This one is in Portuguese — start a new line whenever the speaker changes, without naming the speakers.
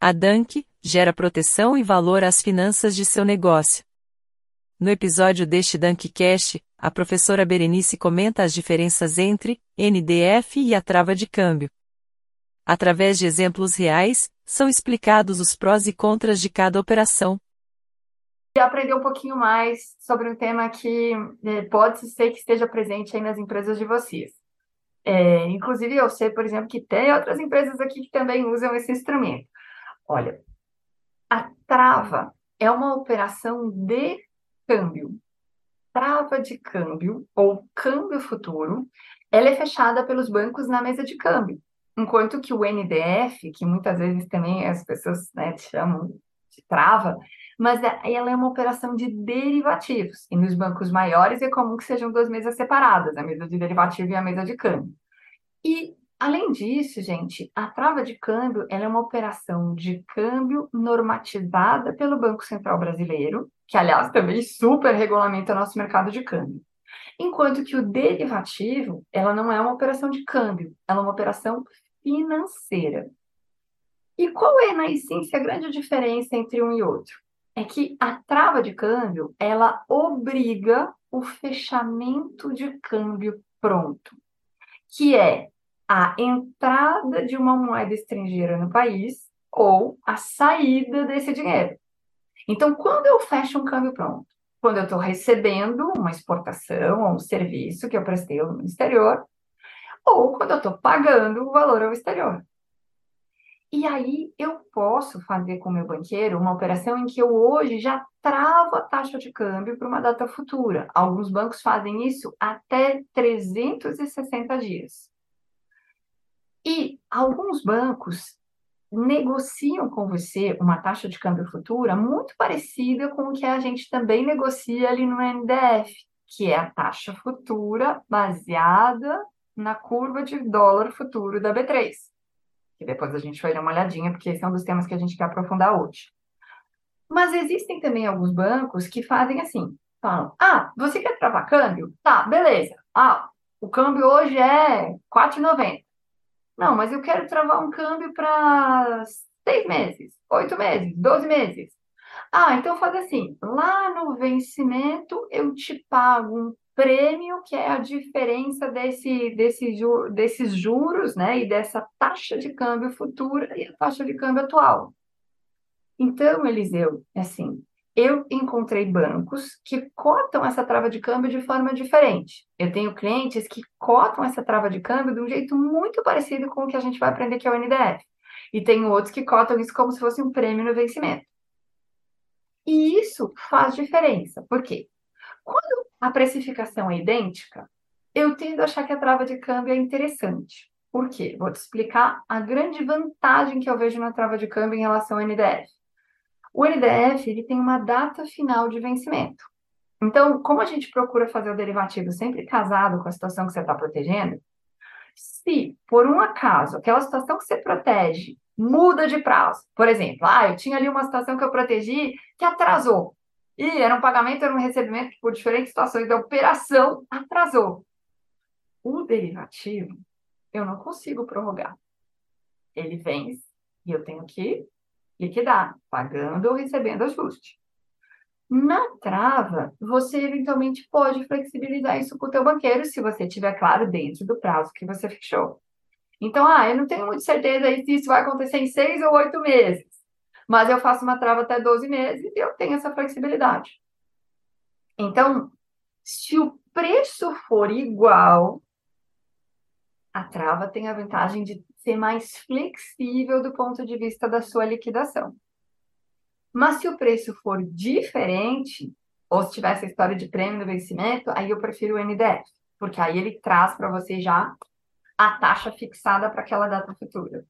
A Dunk gera proteção e valor às finanças de seu negócio. No episódio deste Dunkcast, a professora Berenice comenta as diferenças entre NDF e a trava de câmbio. Através de exemplos reais, são explicados os prós e contras de cada operação.
E aprender um pouquinho mais sobre um tema que eh, pode ser que esteja presente aí nas empresas de vocês. É, inclusive, eu sei, por exemplo, que tem outras empresas aqui que também usam esse instrumento. Olha, a trava é uma operação de câmbio. Trava de câmbio ou câmbio futuro, ela é fechada pelos bancos na mesa de câmbio. Enquanto que o NDF, que muitas vezes também as pessoas né, chamam de trava, mas é, ela é uma operação de derivativos. E nos bancos maiores é comum que sejam duas mesas separadas, a mesa de derivativo e a mesa de câmbio. E Além disso, gente, a trava de câmbio é uma operação de câmbio normatizada pelo Banco Central Brasileiro, que, aliás, também super regulamenta nosso mercado de câmbio. Enquanto que o derivativo, ela não é uma operação de câmbio, ela é uma operação financeira. E qual é, na essência, a grande diferença entre um e outro? É que a trava de câmbio, ela obriga o fechamento de câmbio pronto, que é a entrada de uma moeda estrangeira no país ou a saída desse dinheiro. Então, quando eu fecho um câmbio pronto, quando eu estou recebendo uma exportação ou um serviço que eu prestei no exterior, ou quando eu estou pagando o valor ao exterior. E aí eu posso fazer com o meu banqueiro uma operação em que eu hoje já travo a taxa de câmbio para uma data futura. Alguns bancos fazem isso até 360 dias. E alguns bancos negociam com você uma taxa de câmbio futura muito parecida com o que a gente também negocia ali no NDF, que é a taxa futura baseada na curva de dólar futuro da B3. Que depois a gente vai dar uma olhadinha, porque esse é um dos temas que a gente quer aprofundar hoje. Mas existem também alguns bancos que fazem assim: falam, ah, você quer travar câmbio? Tá, beleza. Ah, o câmbio hoje é 4,90. Não, mas eu quero travar um câmbio para seis meses, oito meses, doze meses. Ah, então faz assim: lá no vencimento eu te pago um prêmio, que é a diferença desse, desse, desses juros, né, e dessa taxa de câmbio futura e a taxa de câmbio atual. Então, Eliseu, é assim, eu encontrei bancos que cotam essa trava de câmbio de forma diferente. Eu tenho clientes que cotam essa trava de câmbio de um jeito muito parecido com o que a gente vai aprender que é o NDF. E tenho outros que cotam isso como se fosse um prêmio no vencimento. E isso faz diferença. Por quê? Quando a precificação é idêntica, eu tendo a achar que a trava de câmbio é interessante. Por quê? Vou te explicar a grande vantagem que eu vejo na trava de câmbio em relação ao NDF. O NDF ele tem uma data final de vencimento. Então, como a gente procura fazer o derivativo sempre casado com a situação que você está protegendo, se por um acaso aquela situação que você protege muda de prazo, por exemplo, ah, eu tinha ali uma situação que eu protegi que atrasou, e era um pagamento, era um recebimento por diferentes situações da operação, atrasou. O derivativo, eu não consigo prorrogar. Ele vence e eu tenho que liquidar, pagando ou recebendo ajuste. Na trava, você eventualmente pode flexibilizar isso com o teu banqueiro, se você tiver claro dentro do prazo que você fechou. Então, ah, eu não tenho muita certeza se isso vai acontecer em seis ou oito meses, mas eu faço uma trava até 12 meses e eu tenho essa flexibilidade. Então, se o preço for igual, a trava tem a vantagem de ser mais flexível do ponto de vista da sua liquidação. Mas se o preço for diferente, ou se tiver essa história de prêmio no vencimento, aí eu prefiro o NDF, porque aí ele traz para você já a taxa fixada para aquela data futura.